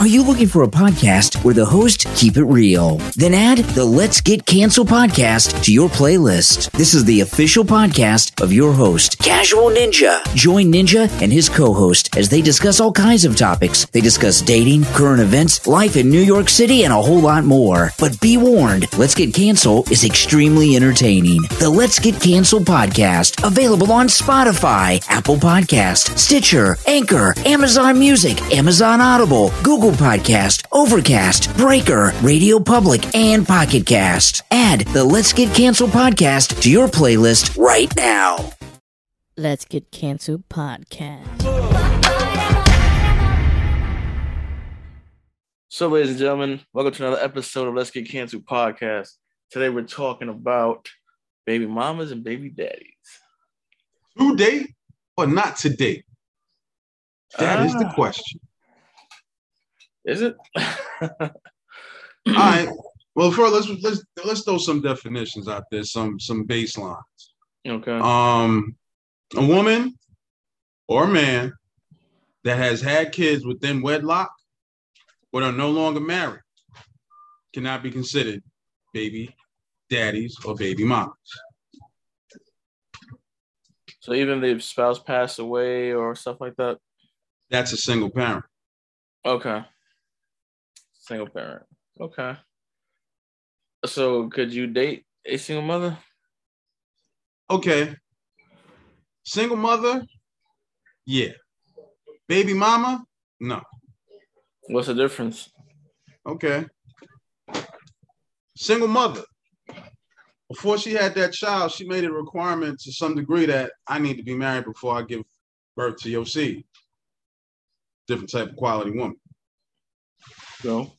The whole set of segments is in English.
Are you looking for a podcast where the host keep it real? Then add the Let's Get Cancel podcast to your playlist. This is the official podcast of your host, Casual Ninja. Join Ninja and his co-host as they discuss all kinds of topics. They discuss dating, current events, life in New York City, and a whole lot more. But be warned, Let's Get Cancel is extremely entertaining. The Let's Get Cancel podcast, available on Spotify, Apple Podcast, Stitcher, Anchor, Amazon Music, Amazon Audible, Google Podcast, Overcast, Breaker, Radio Public, and Pocket Cast. Add the Let's Get Cancelled podcast to your playlist right now. Let's Get Cancelled podcast. So, ladies and gentlemen, welcome to another episode of Let's Get Cancelled podcast. Today, we're talking about baby mamas and baby daddies. Today or not today? That is the Ah. question. Is it? All right. Well, first let's let's let's throw some definitions out there, some some baselines. Okay. Um, a woman or a man that has had kids within wedlock but are no longer married cannot be considered baby daddies or baby mamas. So even if the spouse passed away or stuff like that. That's a single parent. Okay. Single parent. Okay. So could you date a single mother? Okay. Single mother, yeah. Baby mama, no. What's the difference? Okay. Single mother. Before she had that child, she made a requirement to some degree that I need to be married before I give birth to your seed. Different type of quality woman. No.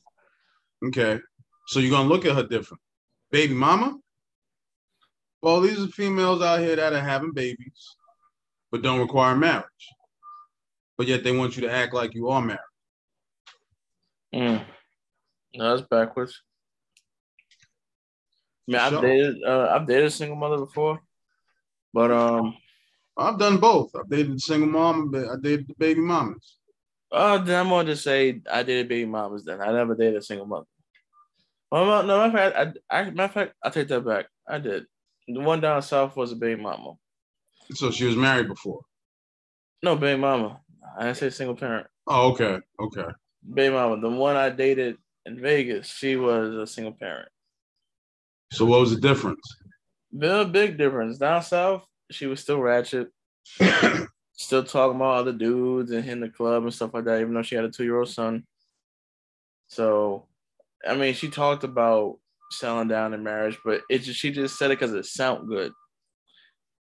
Okay. So you're gonna look at her different. Baby mama? Well, these are females out here that are having babies, but don't require marriage. But yet they want you to act like you are married. Mm. No, that's backwards. I mean, I've Sure. dated uh, I've dated a single mother before, but um, I've done both. I've dated the single mom, but I dated the baby mamas. uh, then I'm going to say I dated baby mamas. Then I never dated a single mother. Well, no, matter of fact, I, I, matter of fact, I take that back. I did. The one down south was a baby mama. So she was married before. No, baby mama. I didn't say single parent. Oh, okay, okay. Baby mama. The one I dated in Vegas, she was a single parent. So what was the difference? Big, big difference. Down south, she was still ratchet. still talking about other dudes and hitting the club and stuff like that, even though she had a two year old son. So, I mean, she talked about selling down in marriage, but it just she just said it because it sounded good.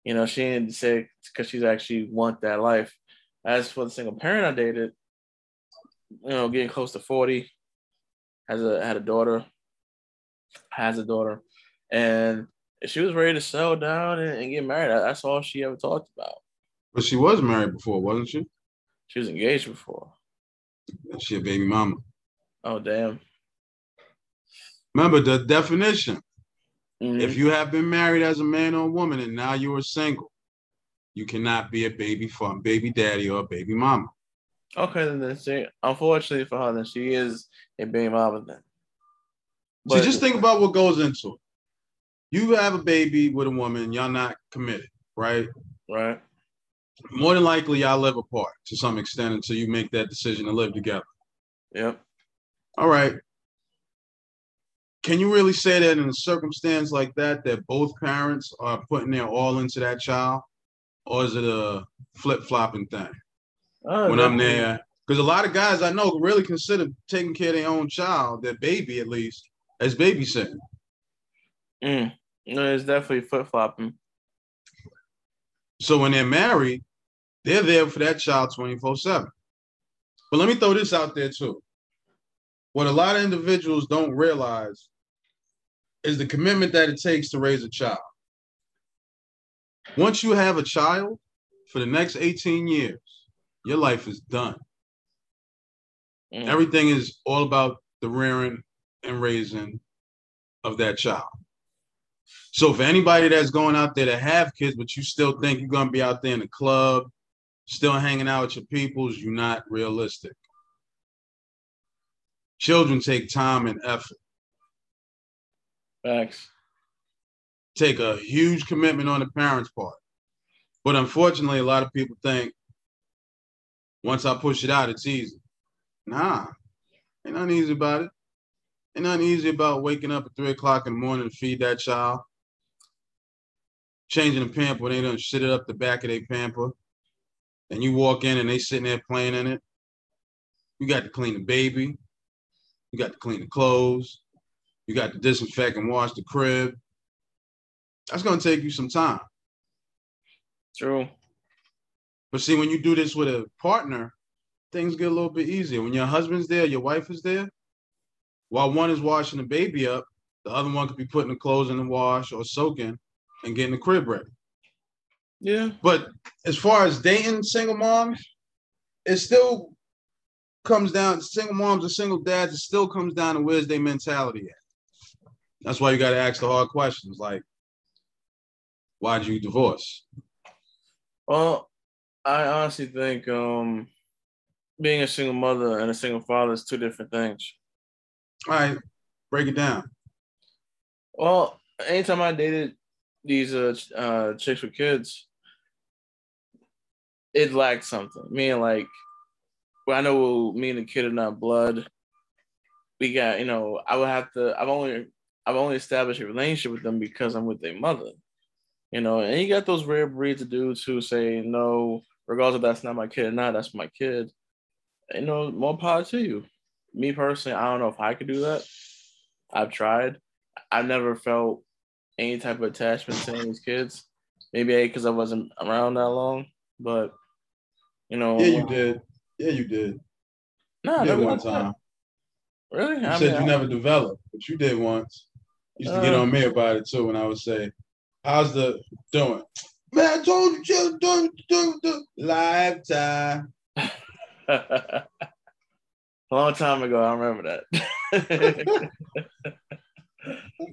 You know, she didn't say because she's actually want that life. As for the single parent I dated, you know, getting close to forty, has a had a daughter, has a daughter, and she was ready to settle down and, and get married. That's all she ever talked about. But she was married before, wasn't she? She was engaged before. She a baby mama. Oh damn. Remember the definition. Mhm. If you have been married as a man or a woman and now you are single, you cannot be a baby from baby daddy or a baby mama. Okay, then, she, unfortunately for her, then she is a baby mama then. so just think about what goes into it. You have a baby with a woman, y'all not committed, right? right. More than likely, y'all live apart to some extent until you make that decision to live together. Yep. All right. Can you really say that in a circumstance like that, that both parents are putting their all into that child? Or is it a flip flopping thing Oh, when I'm there? Because a lot of guys I know really consider taking care of their own child, their baby at least, as babysitting. Mm. No, it's definitely flip flopping. So when they're married, they're there for that child 24 7. But let me throw this out there too. what a lot of individuals don't realize is the commitment that it takes to raise a child. Once you have a child, for the next 18 years, your life is done. Mm. Everything is all about the rearing and raising of that child. So for anybody that's going out there to have kids, but you still think you're gonna be out there in the club, still hanging out with your peoples, you're not realistic. Children take time and effort, Facts. take a huge commitment on the parents' part. But unfortunately, a lot of people think once I push it out, it's easy. Nah, ain't nothing easy about it. Ain't nothing easy about waking up at three o'clock in the morning to feed that child. Changing the pamper when they done shit it up the back of their pamper. And you walk in and they sitting there playing in it. You got to clean the baby. You got to clean the clothes. You got to disinfect and wash the crib. That's gonna take you some time. True. But see, when you do this with a partner, things get a little bit easier. When your husband's there, your wife is there, while one is washing the baby up, the other one could be putting the clothes in the wash or soaking and getting the crib ready. Yeah. But as far as dating single moms, it still comes down single moms or single dads, it still comes down to where's their mentality at. That's why you got to ask the hard questions like, why'd you divorce? Well, I honestly think um being a single mother and a single father is two different things. All right, break it down. Well, anytime I dated these uh, uh chicks with kids, it lacked something. Meaning like well, I know me and the kid are not blood. We got, you know, I would have to I've only I've only established a relationship with them because I'm with their mother. You know, and you got those rare breeds of dudes who say, no, regardless if that's not my kid or not, that's my kid. You know, more power to you. Me personally, I don't know if I could do that. I've tried. I've never felt any type of attachment to any of these kids. Maybe because I wasn't around that long, but you know, Yeah, you did. Yeah, you did. No, You never did one was time. Really? You I said mean, you I- never developed, but you did once. Used to get Uh. on me about it too when I would say, How's the doing? Man, I told you, you do, do, do. Lifetime. a long time ago. I remember that.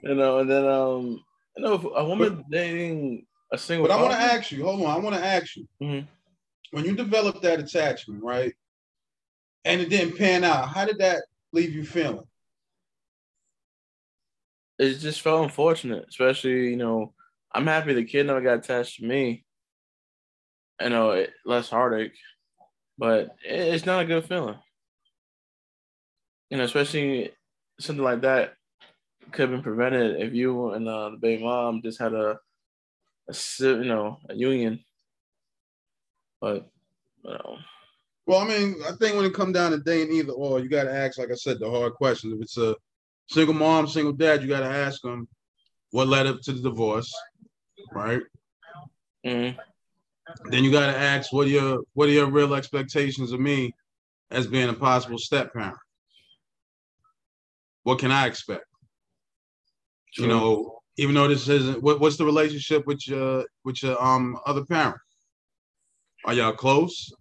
you know, and then um, you know, if a woman dating a single. But I want to ask you, hold on, I want to ask you. Mhm. When you developed that attachment, right? And it didn't pan out, how did that leave you feeling? It just felt unfortunate, especially you know. I'm happy the kid never got attached to me. I know it less heartache, but it- it's not a good feeling. You know, especially something like that could have been prevented if you and uh, the baby mom just had a, a you know, a union. But you know, Well, I mean, I think when it come down to day and either or, you got to ask, like I said, the hard questions. If it's a single mom, single dad, you got to ask them what led up to the divorce, right? mhm. Then you got to ask what are your what are your real expectations of me as being a possible step parent? What can I expect? You know, even though this isn't what, what's the relationship with your with your um other parent? Are y'all close?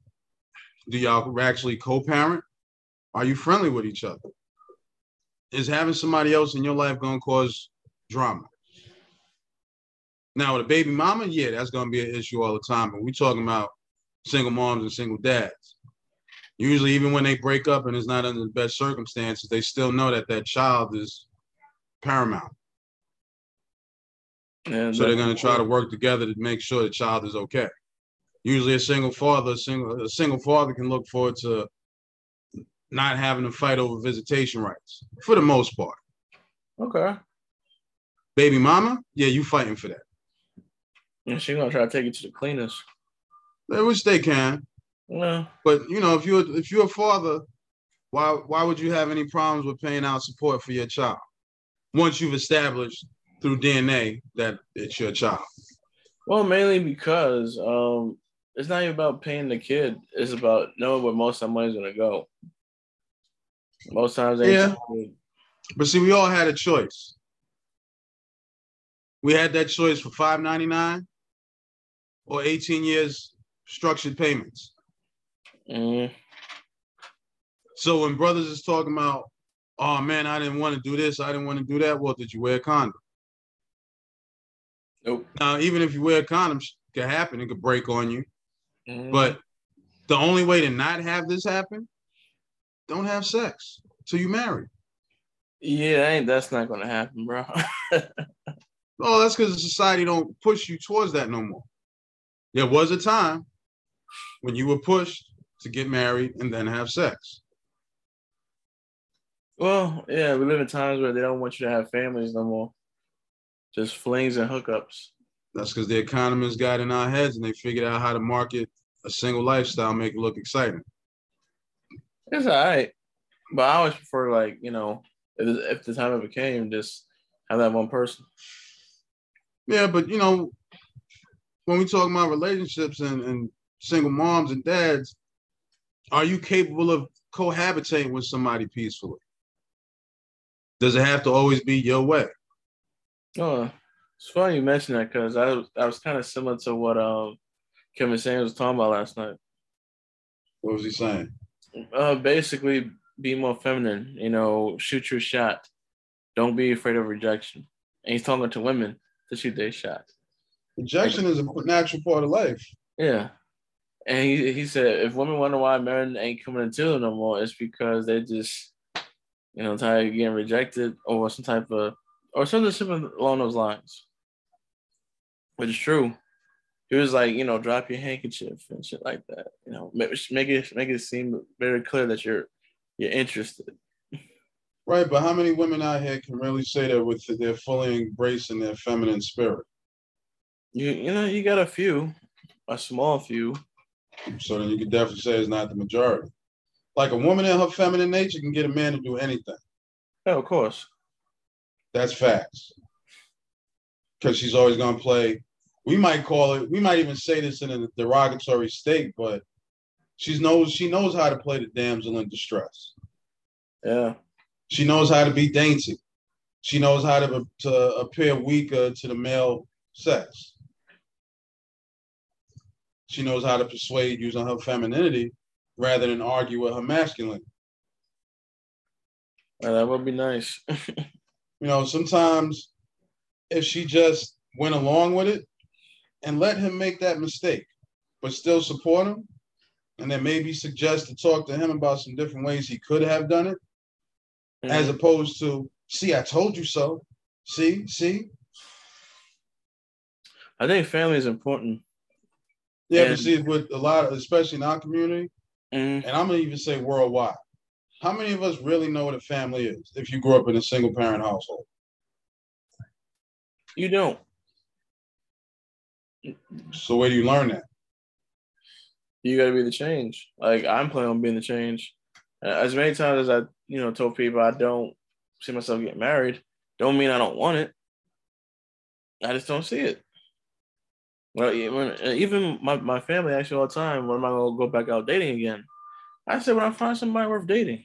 Do y'all actually co-parent? Are you friendly with each other? Is having somebody else in your life gonna cause drama? Now with a baby mama, yeah, that's gonna be an issue all the time. But we're talking about single moms and single dads. Usually, even when they break up and it's not under the best circumstances, they still know that that child is paramount. And So they're going to try to work together to make sure the child is okay. Usually, a single father, a single a single father can look forward to not having to fight over visitation rights for the most part. Okay. Baby mama, yeah, you fighting for that, Yeah, she's gonna try to take it to the cleaners. which they can. Well, But you know, if you're if you're a father, why why would you have any problems with paying out support for your child once you've established through DNA that it's your child? well, mainly because um, it's not even about paying the kid. It's about knowing where most of that money's gonna go. Most times they Yeah. But see, we all had a choice. We had that choice for five ninety nine or eighteen years structured payments. Mm, So when brothers is talking about, oh man, I didn't want to do this, I didn't want to do that. Well, did you wear a condom? nope. Now, even if you wear a condom, it could happen. It could break on you. Mm, But the only way to not have this happen, don't have sex till you marry. yeah, ain't that's not gonna happen, bro. Oh, that's because the society don't push you towards that no more. There was a time when you were pushed to get married and then have sex. well, yeah, we live in times where they don't want you to have families no more. Just flings and hookups. That's because the economists got in our heads and they figured out how to market a single lifestyle, make it look exciting. It's all right, but I always prefer like you know, if, if the time ever came, just have that one person. Yeah, but you know, when we talk about relationships and, and single moms and dads, are you capable of cohabitating with somebody peacefully? Does it have to always be your way? Oh, it's funny you mentioned that because I was I was kind of similar to what um Kevin Samuels was talking about last night. What was he saying? Uh, basically, be more feminine. You know, shoot your shot. Don't be afraid of rejection. And he's talking to women to shoot their shot. Rejection is a natural part of life. Yeah. And he, he said if women wonder why men ain't coming into them no more, it's because they just, you know, tired of getting rejected or some type of or something similar along those lines. Which is true. He was like, you know, drop your handkerchief and shit like that. You know, make, make it make it seem very clear that you're you're interested. Right, but how many women out here can really say that with they're fully embracing their feminine spirit? You you know, you got a few, a small few. So then you could definitely say it's not the majority. Like a woman in her feminine nature can get a man to do anything. Yeah, of course. That's facts. Because she's always gonna play. We might call it. We might even say this in a derogatory state, but she knows she knows how to play the damsel in distress. Yeah. She knows how to be dainty. She knows how to to appear weaker to the male sex. She knows how to persuade using her femininity rather than argue with her masculine. Yeah, that would be nice. You know, sometimes if she just went along with it and let him make that mistake, but still support him, and then maybe suggest to talk to him about some different ways he could have done it, as opposed to, see, I told you so. See, see? I think family is important. Yeah, And- but see, with a lot of, especially in our community, Mhm. and I'm gonna even say worldwide, how many of us really know what a family is if you grew up in a single parent household? You don't. So where do you learn that? You got to be the change. Like I'm planning on being the change. Uh, As many times as I, you know, told people I don't see myself getting married, don't mean I don't want it. I just don't see it. Well, uh, even my, my family actually all the time, when am I gonna go back out dating again? I said when I find somebody worth dating.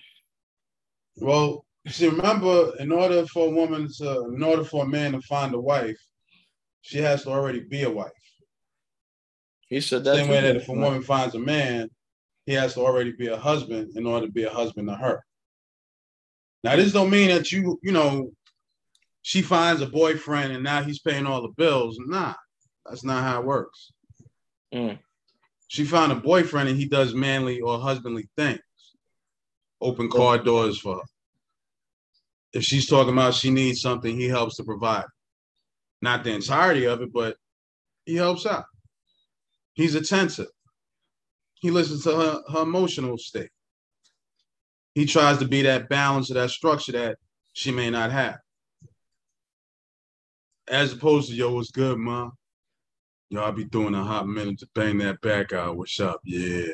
Well, see, remember, in order for a woman to, in order for a man to find a wife, she has to already be a wife. He said that. Same way that if a woman finds a man, he has to already be a husband in order to be a husband to her. Now, this don't mean that you, you know, she finds a boyfriend and now he's paying all the bills. Nah, that's not how it works. Mm. She found a boyfriend and he does manly or husbandly things. Open car doors for her. If she's talking about she needs something, he helps to provide. Not the entirety of it, but he helps out. He's attentive. He listens to her, her emotional state. He tries to be that balance or that structure that she may not have. As opposed to, yo, what's good, mom? Yo, I'll be doing a hot minute to bang that back out. What's up? Yeah.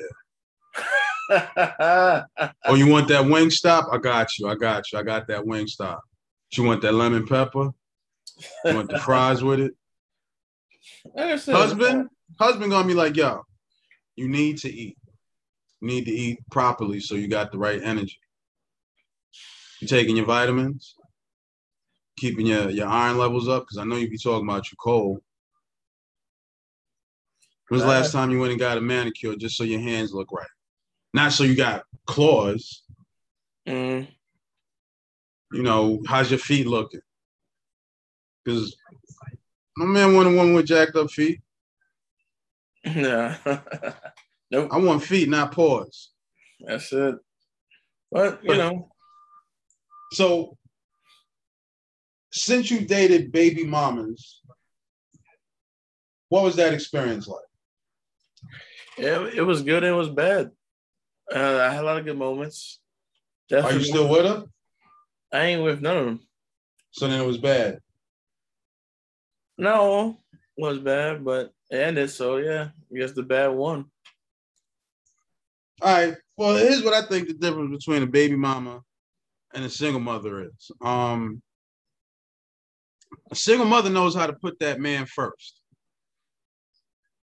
Oh, you want that Wingstop? I got you. I got you. I got that Wingstop. You want that lemon pepper? You want the fries with it? Husband, husband gonna be like, yo, you need to eat. You need to eat properly so you got the right energy. You taking your vitamins? Keeping your, your iron levels up? Because I know you be talking about your cold. When's the last time you went and got a manicure just so your hands look right? Not so you got claws. Mm, You know, how's your feet looking? Because my man want a woman with jacked up feet. Yeah. nope. I want feet, not paws. That's it. But you know, So, since you dated baby mamas, what was that experience like? yeah, it was good and it was bad. Uh, I had a lot of good moments. Are you still with her? I ain't with none of them. So then it was bad. No, it was bad, but it ended. So yeah, I guess the bad one. All right. Well, here's what I think the difference between a baby mama and a single mother is. Um, a single mother knows how to put that man first.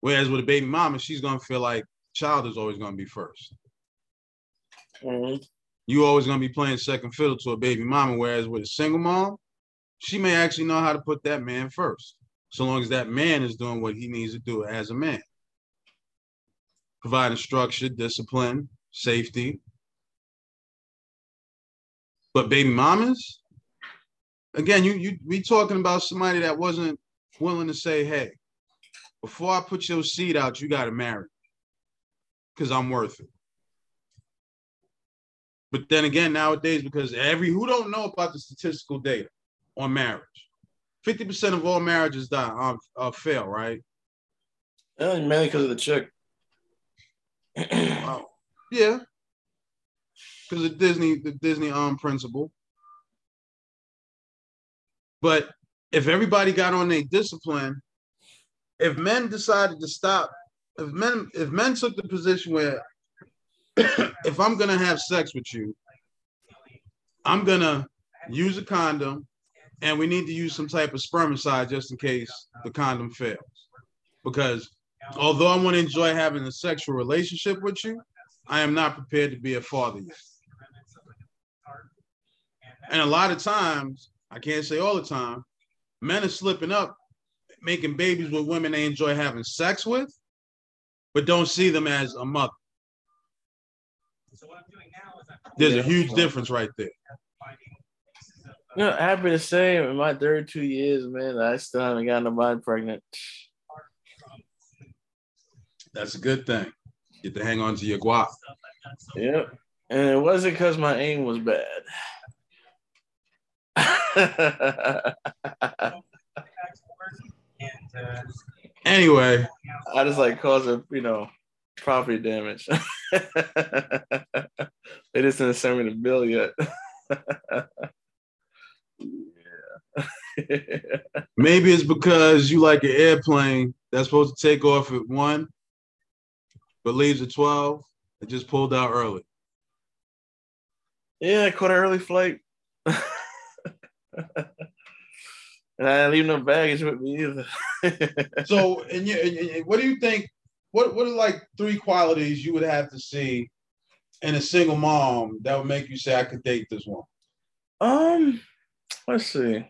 Whereas with a baby mama, she's gonna feel like child is always gonna be first. Mhm. You always gonna be playing second fiddle to a baby mama. Whereas with a single mom, she may actually know how to put that man first, so long as that man is doing what he needs to do as a man, providing structure, discipline, safety. But baby mamas, again, you you we talking about somebody that wasn't willing to say, "Hey, before I put your seed out, you got to marry, because I'm worth it." But then again, nowadays, because every who don't know about the statistical data on marriage, fifty percent of all marriages die um, uh, fail, right? Yeah, mainly because of the chick. Wow. Yeah, because of Disney, the Disney um principle. But if everybody got on their discipline, if men decided to stop, if men if men took the position where if I'm gonna have sex with you, I'm gonna use a condom, and we need to use some type of spermicide just in case the condom fails. Because although I want to enjoy having a sexual relationship with you, I am not prepared to be a father yet. And a lot of times, I can't say all the time, men are slipping up, making babies with women they enjoy having sex with, but don't see them as a mother. There's a huge difference right there. You know, happy to say, in my 32 years, man, I still haven't gotten nobody pregnant. That's a good thing. Get to hang on to your guap. Yep. And it wasn't because my aim was bad. Anyway, I just like causing, you know, property damage. they just didn't send me the bill yet. yeah. maybe it's because you like an airplane that's supposed to take off at one, but leaves at 12. It just pulled out early. yeah, I caught an early flight. and I didn't leave no baggage with me either. So, and, you, and, and what do you think? What what are like three qualities you would have to see in a single mom that would make you say I could date this one? Um, let's see.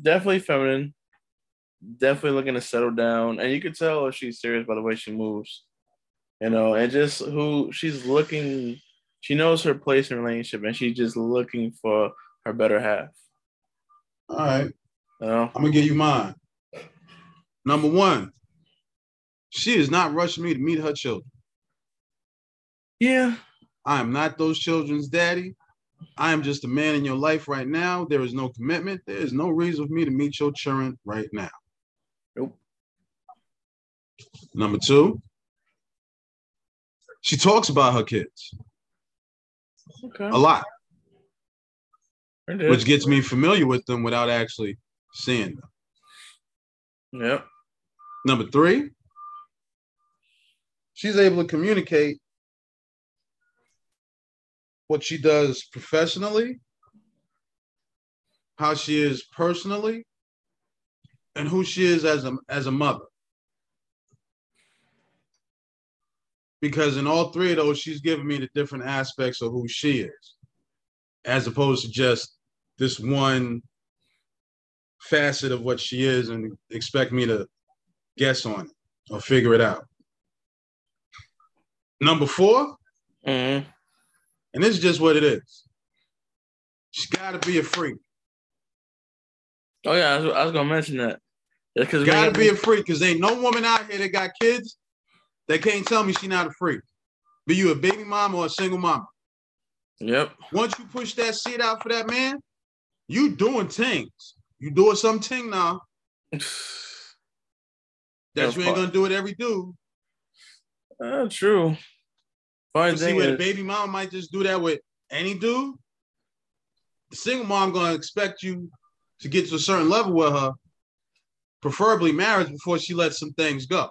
Definitely feminine. Definitely looking to settle down, and you can tell if she's serious by the way she moves. You know, and just who she's looking. She knows her place in relationship, and she's just looking for her better half. All right, You know, I'm gonna give you mine. Number one, she is not rushing me to meet her children. yeah, I am not those children's daddy. I am just a man in your life right now. There is no commitment. There is no reason for me to meet your children right now. Nope. Number two, she talks about her kids okay. a lot, which gets me familiar with them without actually seeing them. Yep. Number three, she's able to communicate what she does professionally, how she is personally, and who she is as a as a mother. Because in all three of those, she's given me the different aspects of who she is. as opposed to just this one facet of what she is and expect me to guess on it or figure it out. Number 4 Mm-hmm. And this is just what it is. She's got to be a freak. Oh yeah, I was, I was gonna mention that. Because Got to be a freak because ain't no woman out here that got kids that can't tell me she not a freak. Be you a baby mom or a single mom. Yep. Once you push that seat out for that man, you doing things. You doing something now that Yeah, you ain't gonna do it every dude. Uh, true. See where the baby mom might just do that with any dude. The single mom gonna expect you to get to a certain level with her, preferably marriage, before she lets some things go.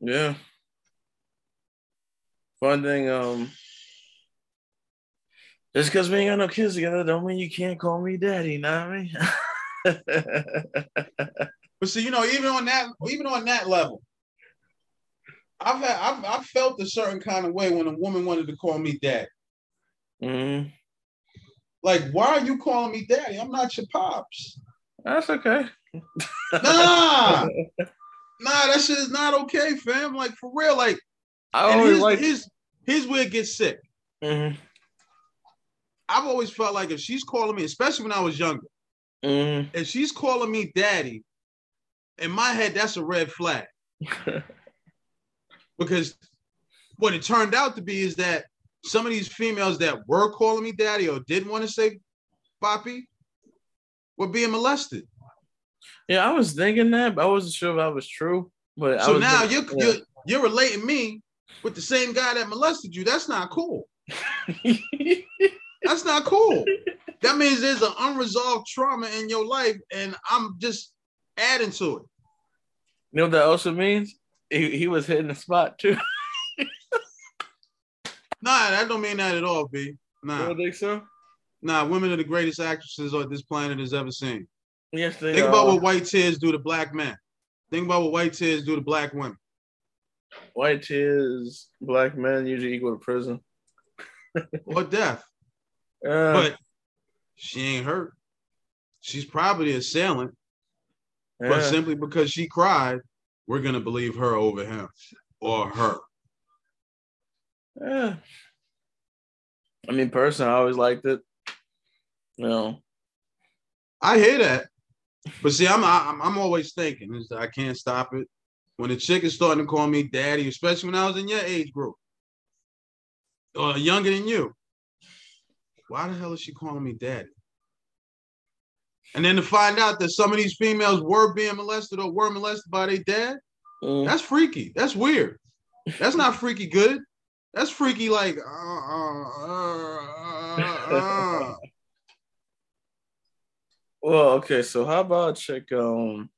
yeah. Fun thing, um, just because we ain't got no kids together, don't mean you can't call me daddy. you Know what I mean? But see, you know, even on that, even on that level, I've had I've, I've felt a certain kind of way when a woman wanted to call me dad. hmm Like, why are you calling me daddy? I'm not your pops. That's okay. Nah, nah, that shit is not okay, fam. Like for real. Like, I and always here's, like. here's here's where it gets sick. hmm I've always felt like if she's calling me, especially when I was younger, hmm if she's calling me daddy, in my head, that's a red flag. because what it turned out to be is that some of these females that were calling me daddy or didn't want to say papi were being molested. yeah, I was thinking that, but I wasn't sure if that was true. But I So now you're, you're you're relating me with the same guy that molested you. That's not cool. That's not cool. That means there's an unresolved trauma in your life, and I'm just adding to it. You know what that also means? He, he was hitting the spot too. Nah, that don't mean that at all, B. You Nah, don't think so? nah. Women are the greatest actresses on this planet has ever seen. Yes, they Think are. about what white tears do to black men. Think about what white tears do to black women. white tears, black men usually equal to prison. or death. Uh, But she ain't hurt. She's probably assailant, but simply because she cried, we're gonna believe her over him or her. Yeah. I mean, personally, I always liked it. You know, I hear that, but see, I'm I'm, I'm always thinking is that I can't stop it. When a chick is starting to call me daddy, especially when I was in your age group or younger than you, why the hell is she calling me daddy? And then to find out that some of these females were being molested or were molested by their dad, mm, That's freaky. That's weird. That's not freaky good. That's freaky like uh, uh, uh, uh, uh. well, okay. So how about check um,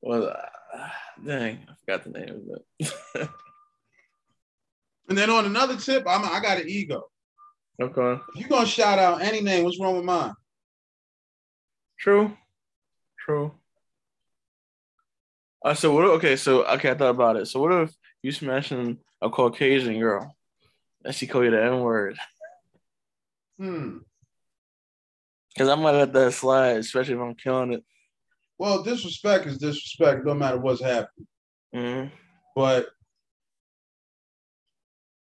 well, uh, dang, I forgot the name of it. And then on another tip, I'm I got an ego. okay, If you're gonna shout out any name, what's wrong with mine? True, true. Uh, so what? Okay, so okay, I thought about it. So what if you smashing a Caucasian girl, and she call you the N word? Hmm. Because I might let that slide, especially if I'm killing it. Well, disrespect is disrespect, no matter what's happening. hmm But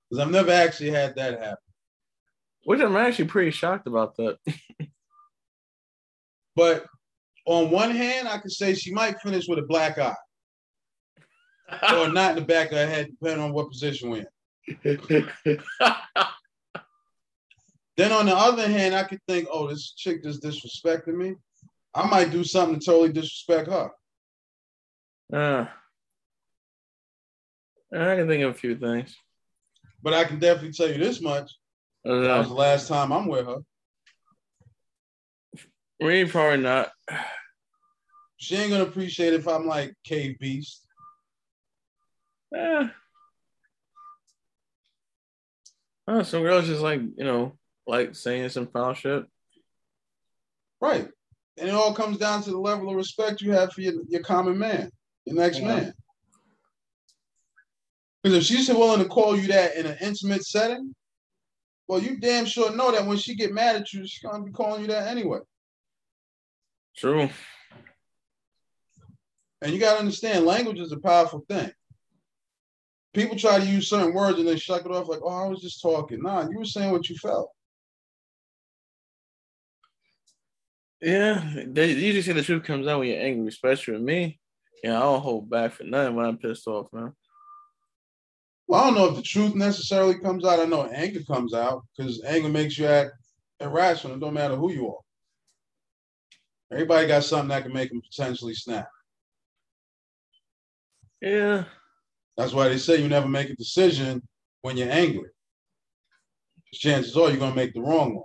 because I've never actually had that happen. Which I'm actually pretty shocked about that. But on one hand, I could say she might finish with a black eye. or not in the back of her head, depending on what position we're in. Then on the other hand, I could think, oh, this chick just disrespected me. I might do something to totally disrespect her. Uh, I can think of a few things. But I can definitely tell you this much. That was the Uh, last time I'm with her. Me, probably not. She ain't gonna appreciate if I'm like Cave Beast. Eh. Oh, some girls just like, you know, like saying some foul shit. Right. And it all comes down to the level of respect you have for your, your common man, your next Yeah. man. Because if she's willing to call you that in an intimate setting, well, you damn sure know that when she get mad at you, she's gonna be calling you that anyway. True. And you gotta understand, language is a powerful thing. People try to use certain words and they shuck it off like, "Oh, I was just talking." Nah, you were saying what you felt. Yeah, they usually say the truth comes out when you're angry, especially with me. Yeah, I don't hold back for nothing when I'm pissed off, man. Well, I don't know if the truth necessarily comes out. I know anger comes out because anger makes you act irrational. It don't matter who you are. Everybody got something that can make them potentially snap. Yeah. That's why they say you never make a decision when you're angry. Chances are you're gonna make the wrong one.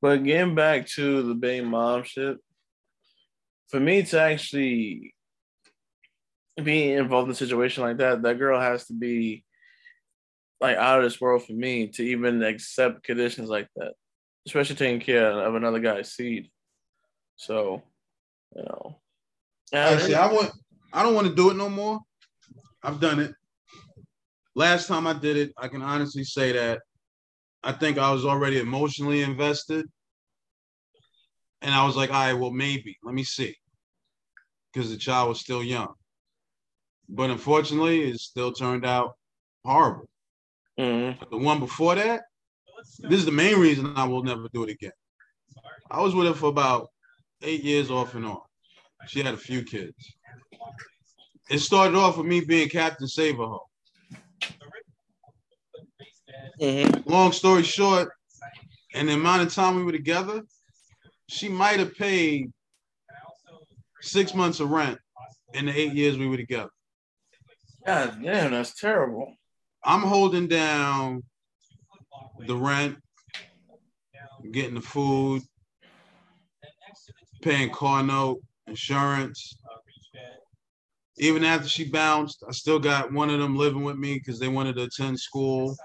But getting back to the baby mom shit, for me to actually be involved in a situation like that, that girl has to be like out of this world for me to even accept conditions like that, especially taking care of another guy's seed. So, you know, Actually, I want I don't want to do it no more. I've done it. Last time I did it, I can honestly say that I think I was already emotionally invested. And I was like, all right, well, maybe. Let me see. Because the child was still young. But unfortunately, it still turned out horrible. Mhm. The one before that, this is the main reason I will never do it again. I was with her for about eight years off and on. She had a few kids. It started off with me being Captain Save-a-ho. Mhm. Long story short, and the amount of time we were together, she might have paid six months of rent in the eight years we were together. God damn, that's terrible. I'm holding down the rent, getting the food, paying car note, insurance. Even after she bounced, I still got one of them living with me because they wanted to attend school.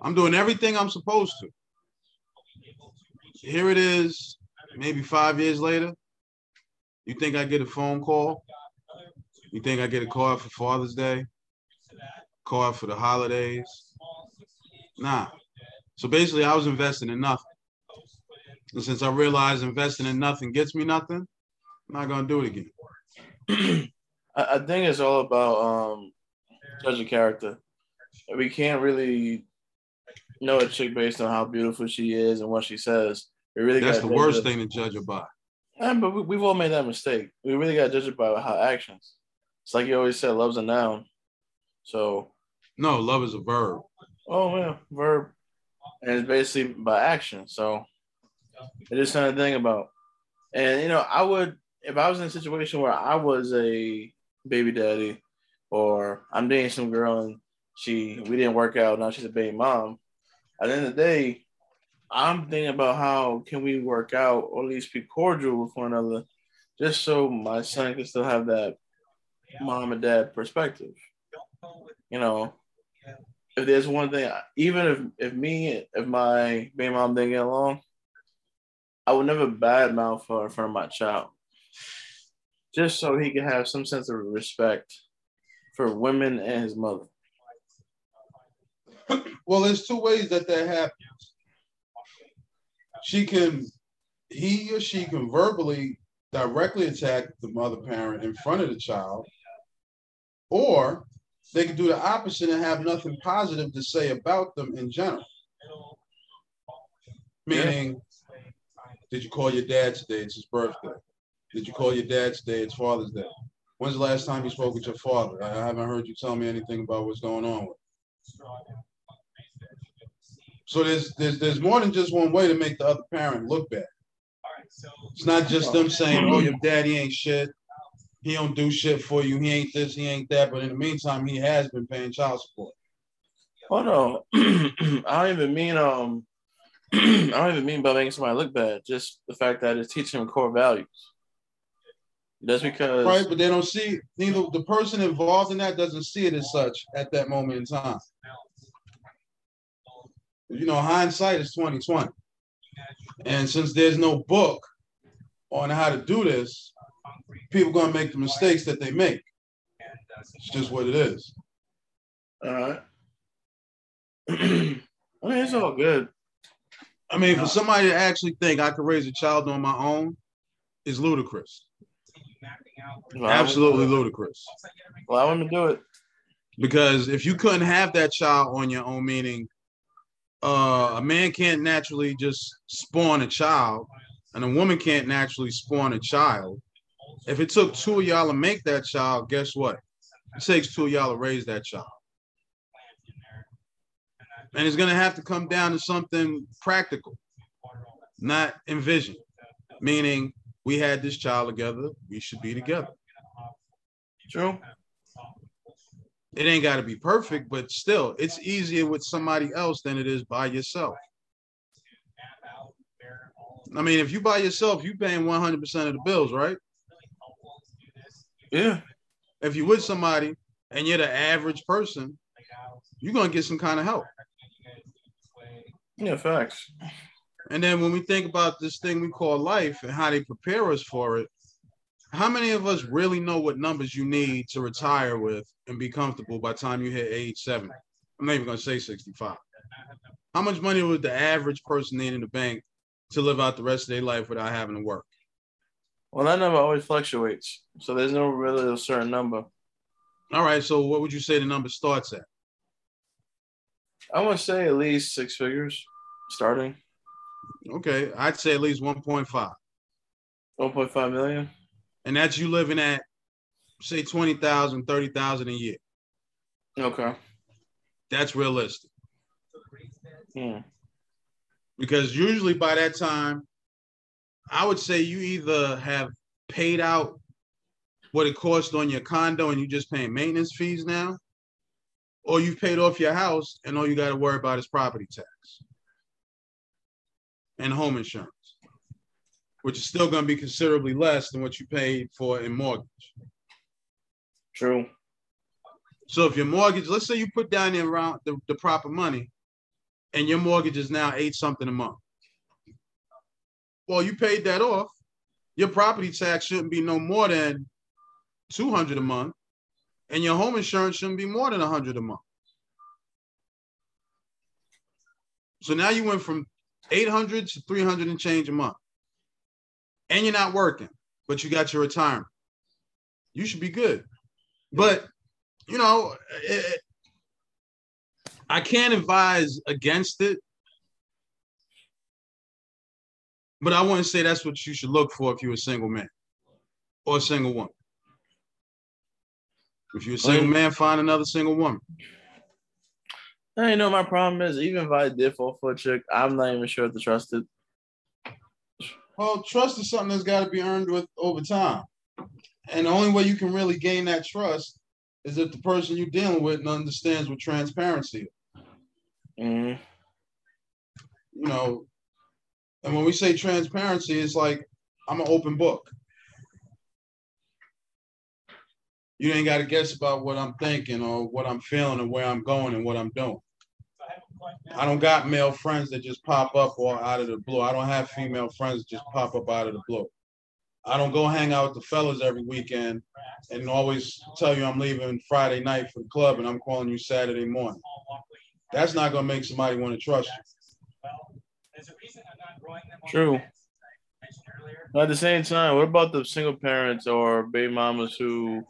I'm doing everything I'm supposed to. Here it is, maybe five years later. You think I get a phone call? You think I get a call for Father's Day? Call for the holidays? Nah. So basically, I was investing in nothing. And since I realized investing in nothing gets me nothing, I'm not gonna do it again. I, think it's all about um judge a character. We can't really know a chick based on how beautiful she is and what she says. We really That's the worst thing to judge her by. Yeah, but we, we've all made that mistake. We really got to judge it by her actions. It's like you always said, love's a noun. So, No, love is a verb. oh yeah, verb, and it's basically by action. So, it is something to think about. And you know, I would if I was in a situation where I was a baby daddy, or I'm dating some girl and she we didn't work out. Now she's a baby mom. At the end of the day, I'm thinking about how can we work out or at least be cordial with one another, just so my son can still have that mom and dad perspective. You know, if there's one thing, even if if me if my baby mom didn't get along, I would never badmouth her in front of my child, just so he could have some sense of respect for women and his mother. Well, there's two ways that that happens. She can, he or she can verbally directly attack the mother parent in front of the child, or they can do the opposite and have nothing positive to say about them in general. Meaning, did you call your dad today? It's his birthday. Did you call your dad today? It's Father's Day. When's the last time you spoke with your father? I haven't heard you tell me anything about what's going on with. him." So there's there's there's more than just one way to make the other parent look bad. It's not just them saying, "Oh, your daddy ain't shit. He don't do shit for you. He ain't this. He ain't that." But in the meantime, he has been paying child support. Oh no, I don't even mean um, I don't even mean by making somebody look bad. Just the fact that it's teaching them core values. That's because Right, but they don't see neither the person involved in that doesn't see it as such at that moment in time. You know, hindsight is 2020. And since there's no book on how to do this, people gonna make the mistakes that they make. It's just what it is. all right. I mean, it's all good. I mean, for somebody to actually think I could raise a child on my own is ludicrous. Absolutely ludicrous. Allow him to do it. Because if you couldn't have that child on your own, meaning uh, a man can't naturally just spawn a child, and a woman can't naturally spawn a child. If it took two of y'all to make that child, guess what? It takes two of y'all to raise that child. And it's going to have to come down to something practical, not envision, meaning we had this child together, we should be together. True. It ain't got to be perfect, but still, it's easier with somebody else than it is by yourself. I mean, if you by yourself, you paying 100% of the bills, right? Yeah. If you with somebody and you're the average person, you're gonna get some kind of help. Yeah, facts. And then when we think about this thing we call life and how they prepare us for it, how many of us really know what numbers you need to retire with and be comfortable by the time you hit age 70? I'm not even gonna say 65. How much money would the average person need in the bank to live out the rest of their life without having to work? Well, that number always fluctuates. So there's no really a certain number. All right, so what would you say the number starts at? I want to say at least six figures starting. Okay, I'd say at least 1.5. 1.5 million. And that's you living at say 20,000, 30,000 a year. Okay. That's realistic. Yeah. Because usually by that time, I would say you either have paid out what it cost on your condo and you're just paying maintenance fees now, or you've paid off your house and all you got to worry about is property tax and home insurance, which is still going to be considerably less than what you paid for in mortgage. True. So if your mortgage, let's say you put down the around the, the proper money, and your mortgage is now eight something a month. Well, you paid that off. Your property tax shouldn't be no more than 200 a month, and your home insurance shouldn't be more than 100 a month. So now you went from 800 to 300 and change a month. And you're not working, but you got your retirement. You should be good. But, you know, it, I can't advise against it. But I wouldn't say that's what you should look for if you're a single man or a single woman. If you're a single man, find another single woman. I know my problem is even if I did fall for a chick, I'm not even sure if to trust it. Well, trust is something that's got to be earned with over time. And the only way you can really gain that trust is if the person you're dealing with understands what transparency is. Mm-hmm. You know, and when we say transparency, it's like I'm an open book. You ain't got to guess about what I'm thinking or what I'm feeling or where I'm going and what I'm doing. I don't got male friends that just pop up or out of the blue. I don't have female friends that just pop up out of the blue. I don't go hang out with the fellas every weekend and always tell you I'm leaving Friday night for the club and I'm calling you Saturday morning. That's not gonna make somebody want to trust you. True. But at the same time, what about the single parents or baby mamas who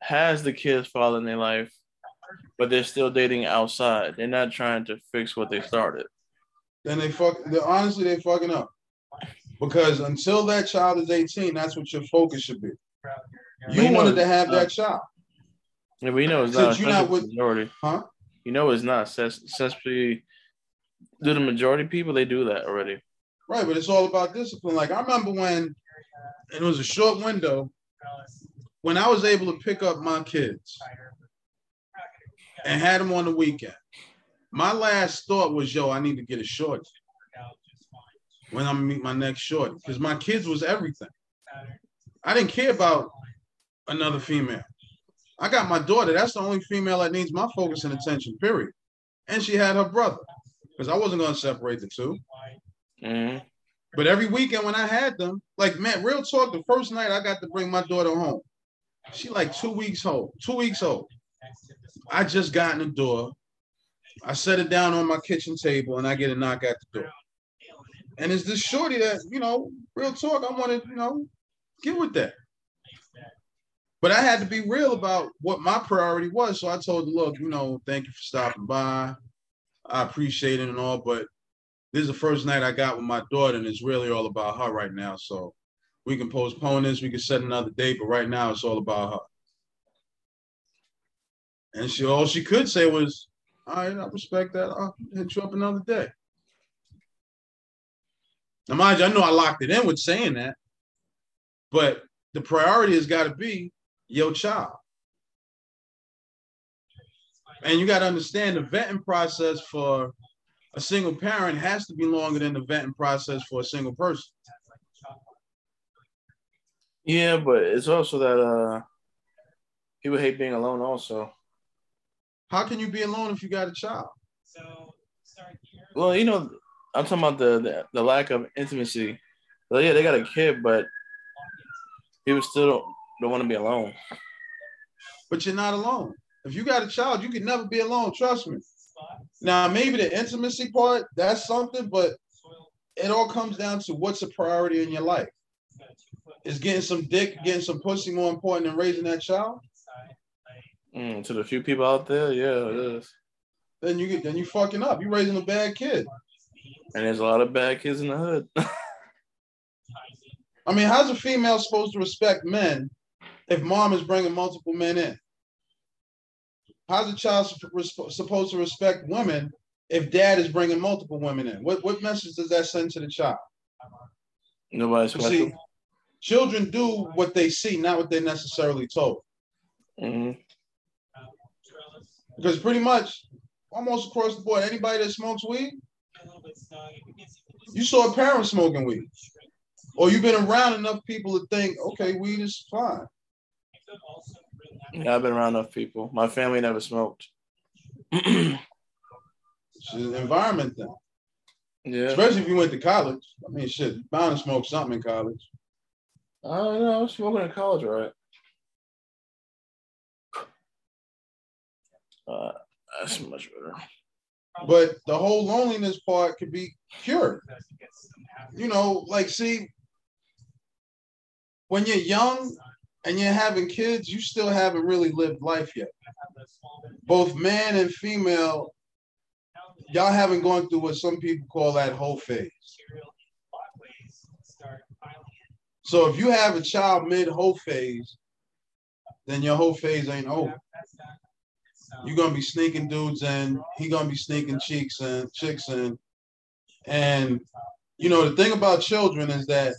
has the kids father in their life, but they're still dating outside? They're not trying to fix what they started. Then they fuck. They're honestly they fucking up because until that child is 18, that's what your focus should be. You wanted to have that child. Yeah, but you know it's not, Since you're not with- majority. Huh? You know it's not. Especially do the majority of people they do that already. Right, but it's all about discipline. Like I remember when it was a short window when I was able to pick up my kids and had them on the weekend. My last thought was, yo, I need to get a shorty when gonna meet my next shorty because my kids was everything. I didn't care about another female. I got my daughter. That's the only female that needs my focus and attention. Period. And she had her brother because I wasn't gonna separate the two. hmm But every weekend when I had them, like man, real talk, the first night I got to bring my daughter home. She like two weeks old, two weeks old. I just got in the door. I set it down on my kitchen table and I get a knock at the door. And it's this shorty that, you know, real talk, I want to, you know, get with that. But I had to be real about what my priority was. So I told her, look, you know, thank you for stopping by. I appreciate it and all, but this is the first night I got with my daughter, and it's really all about her right now. So we can postpone this, we can set another date, but right now it's all about her. And she all she could say was, All right, I respect that. I'll hit you up another day. Now, mind you, I know I locked it in with saying that, but the priority has got to be your child. And you got to understand the vetting process for a single parent has to be longer than the vetting process for a single person. Yeah, but it's also that uh people hate being alone also. How can you be alone if you got a child? So Well, you know, I'm talking about the the, the lack of intimacy. Well, yeah, they got a kid, but people still don't, don't want to be alone. But you're not alone. If you got a child, you can never be alone. Trust me. Now, maybe the intimacy part, that's something, but it all comes down to what's a priority in your life. Is getting some dick, getting some pussy more important than raising that child? Mm, to the few people out there, yeah, it is. Then you get then you fucking up. You raising a bad kid. And there's a lot of bad kids in the hood. I mean, how's a female supposed to respect men if mom is bringing multiple men in? How's a child supposed to respect women if dad is bringing multiple women in? What what message does that send to the child? Nobody's special. See, children do what they see, not what they're necessarily told. Mm-hmm. Because pretty much, almost across the board, anybody that smokes weed, you saw a parent smoking weed, or you've been around enough people to think, okay, weed is fine. Yeah, I've been around enough people. My family never smoked. it's an environment thing. Yeah. Especially if you went to college. I mean, shit, bound to smoke something in college. I don't know. I was smoking in college, right? Uh, that's much better. But the whole loneliness part could be cured. You know, like, see, when you're young and you're having kids, you still haven't really lived life yet. Both man and female, y'all haven't gone through what some people call that whole phase. So if you have a child mid whole phase, then your whole phase ain't over. You're gonna be sneaking dudes in. He gonna be sneaking cheeks and chicks in. And you know the thing about children is that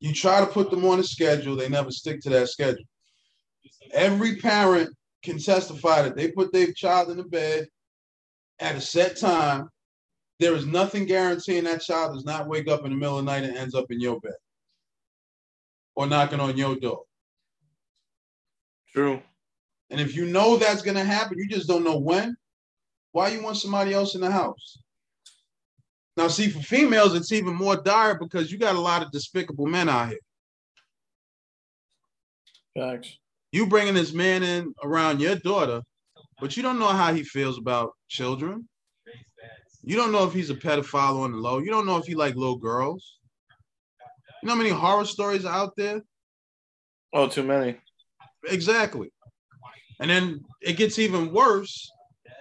you try to put them on a schedule, they never stick to that schedule. Every parent can testify that they put their child in the bed at a set time. There is nothing guaranteeing that child does not wake up in the middle of the night and ends up in your bed or knocking on your door. True. And if you know that's going to happen, you just don't know when, why you want somebody else in the house? Now, see, for females, it's even more dire because you got a lot of despicable men out here. Facts. You bringing this man in around your daughter, but you don't know how he feels about children. You don't know if he's a pedophile on the low. You don't know if he like little girls. You know how many horror stories are out there? Oh, too many. Exactly. And then it gets even worse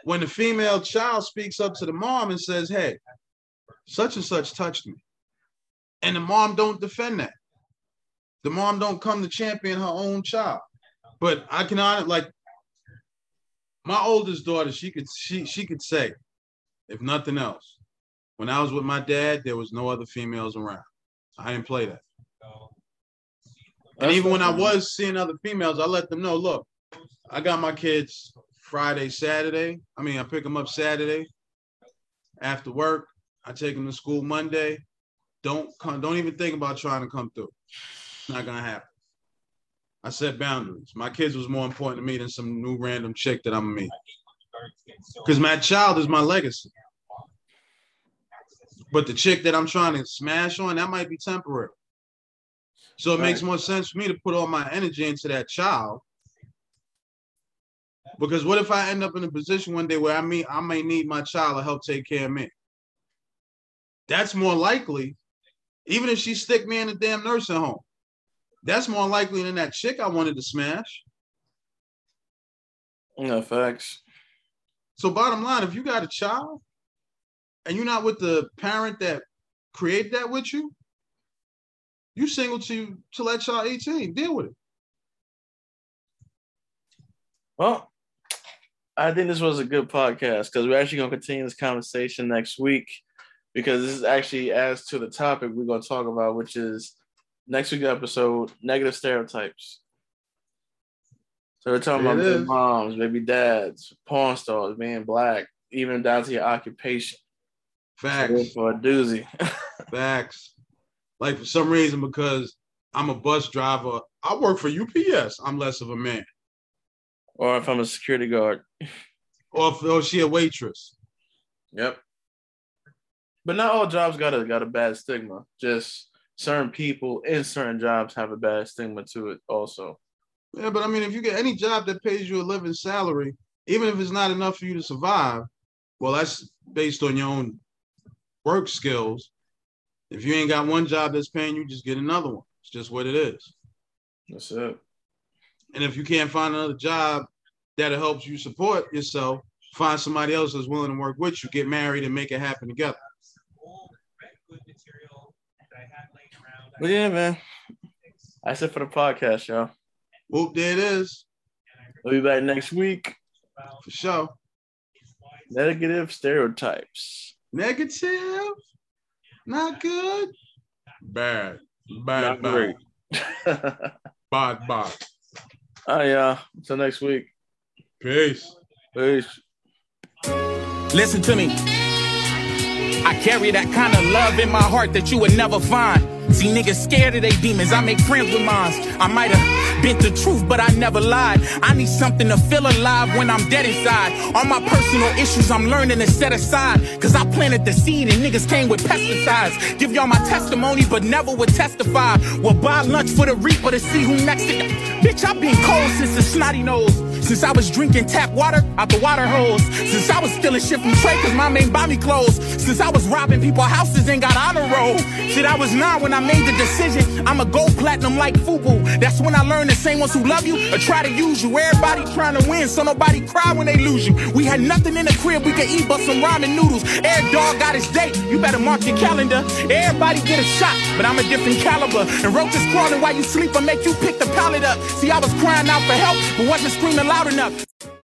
when the female child speaks up to the mom and says, Hey, such and such touched me. And the mom don't defend that. The mom don't come to champion her own child. But I can honor like my oldest daughter, she could she she could say, if nothing else, when I was with my dad, there was no other females around. I didn't play that. And even when I was seeing other females, I let them know, look, I got my kids Friday, Saturday. I mean, I pick them up Saturday after work. I take them to school Monday. Don't come, don't even think about trying to come through. It's not gonna happen. I set boundaries. My kids was more important to me than some new random chick that I'm gonna meet. Because my child is my legacy. But the chick that I'm trying to smash on, that might be temporary. So it right. makes more sense for me to put all my energy into that child Because what if I end up in a position one day where I mean I may need my child to help take care of me? That's more likely, even if she stick me in a damn nursing home. That's more likely than that chick I wanted to smash. No facts. So bottom line, if you got a child and you're not with the parent that created that with you, you single to till that child 18. Deal with it. Well, I think this was a good podcast because we're actually gonna continue this conversation next week because this is actually as to the topic we're gonna talk about, which is next week's episode, negative stereotypes. So we're talking It about moms, baby dads, porn stars, being black, even down to your occupation. Facts. For a doozy. Facts. Like for some reason, because I'm a bus driver, I work for UPS. I'm less of a man. or if I'm a security guard. Or if or she a waitress. Yep. But not all jobs got a got a bad stigma. Just certain people in certain jobs have a bad stigma to it also. Yeah, but I mean, if you get any job that pays you a living salary, even if it's not enough for you to survive, well, that's based on your own work skills. If you ain't got one job that's paying you, just get another one. It's just what it is. That's it. And if you can't find another job that helps you support yourself, find somebody else that's willing to work with you, get married, and make it happen together. But yeah, man. That's it for the podcast, y'all. Whoop, there it is. We'll be back next week. For sure. Negative stereotypes. Negative. Not good. Bad. Bad. Not bad. great. Bad, bad. All right, y'all. Until next week. Peace. Peace. Listen to me. I carry that kind of love in my heart that you would never find. See niggas scared of they demons. I make friends with mines. I might have been the truth, but I never lied. I need something to feel alive when I'm dead inside. All my personal issues I'm learning to set aside. Cause I planted the seed and niggas came with pesticides. Give y'all my testimony, but never would testify. Will buy lunch for the reaper to see who next to Bitch, I've been cold since the snotty nose. Since I was drinking tap water out the water hose. Since I was stealing shit from Trey cause mom ain't buy me clothes. Since I was robbing people's houses and got on honor roll. Shit, I was nine when I made the decision. I'ma go platinum like Fubu. That's when I learned the same ones who love you or try to use you. Everybody trying to win so nobody cry when they lose you. We had nothing in the crib we could eat but some ramen noodles. Every dog got his date. You better mark your calendar. Everybody get a shot, but I'm a different caliber. And roaches crawling while you sleep and make you pick the pallet up. See, I was crying out for help, but wasn't screaming loud enough.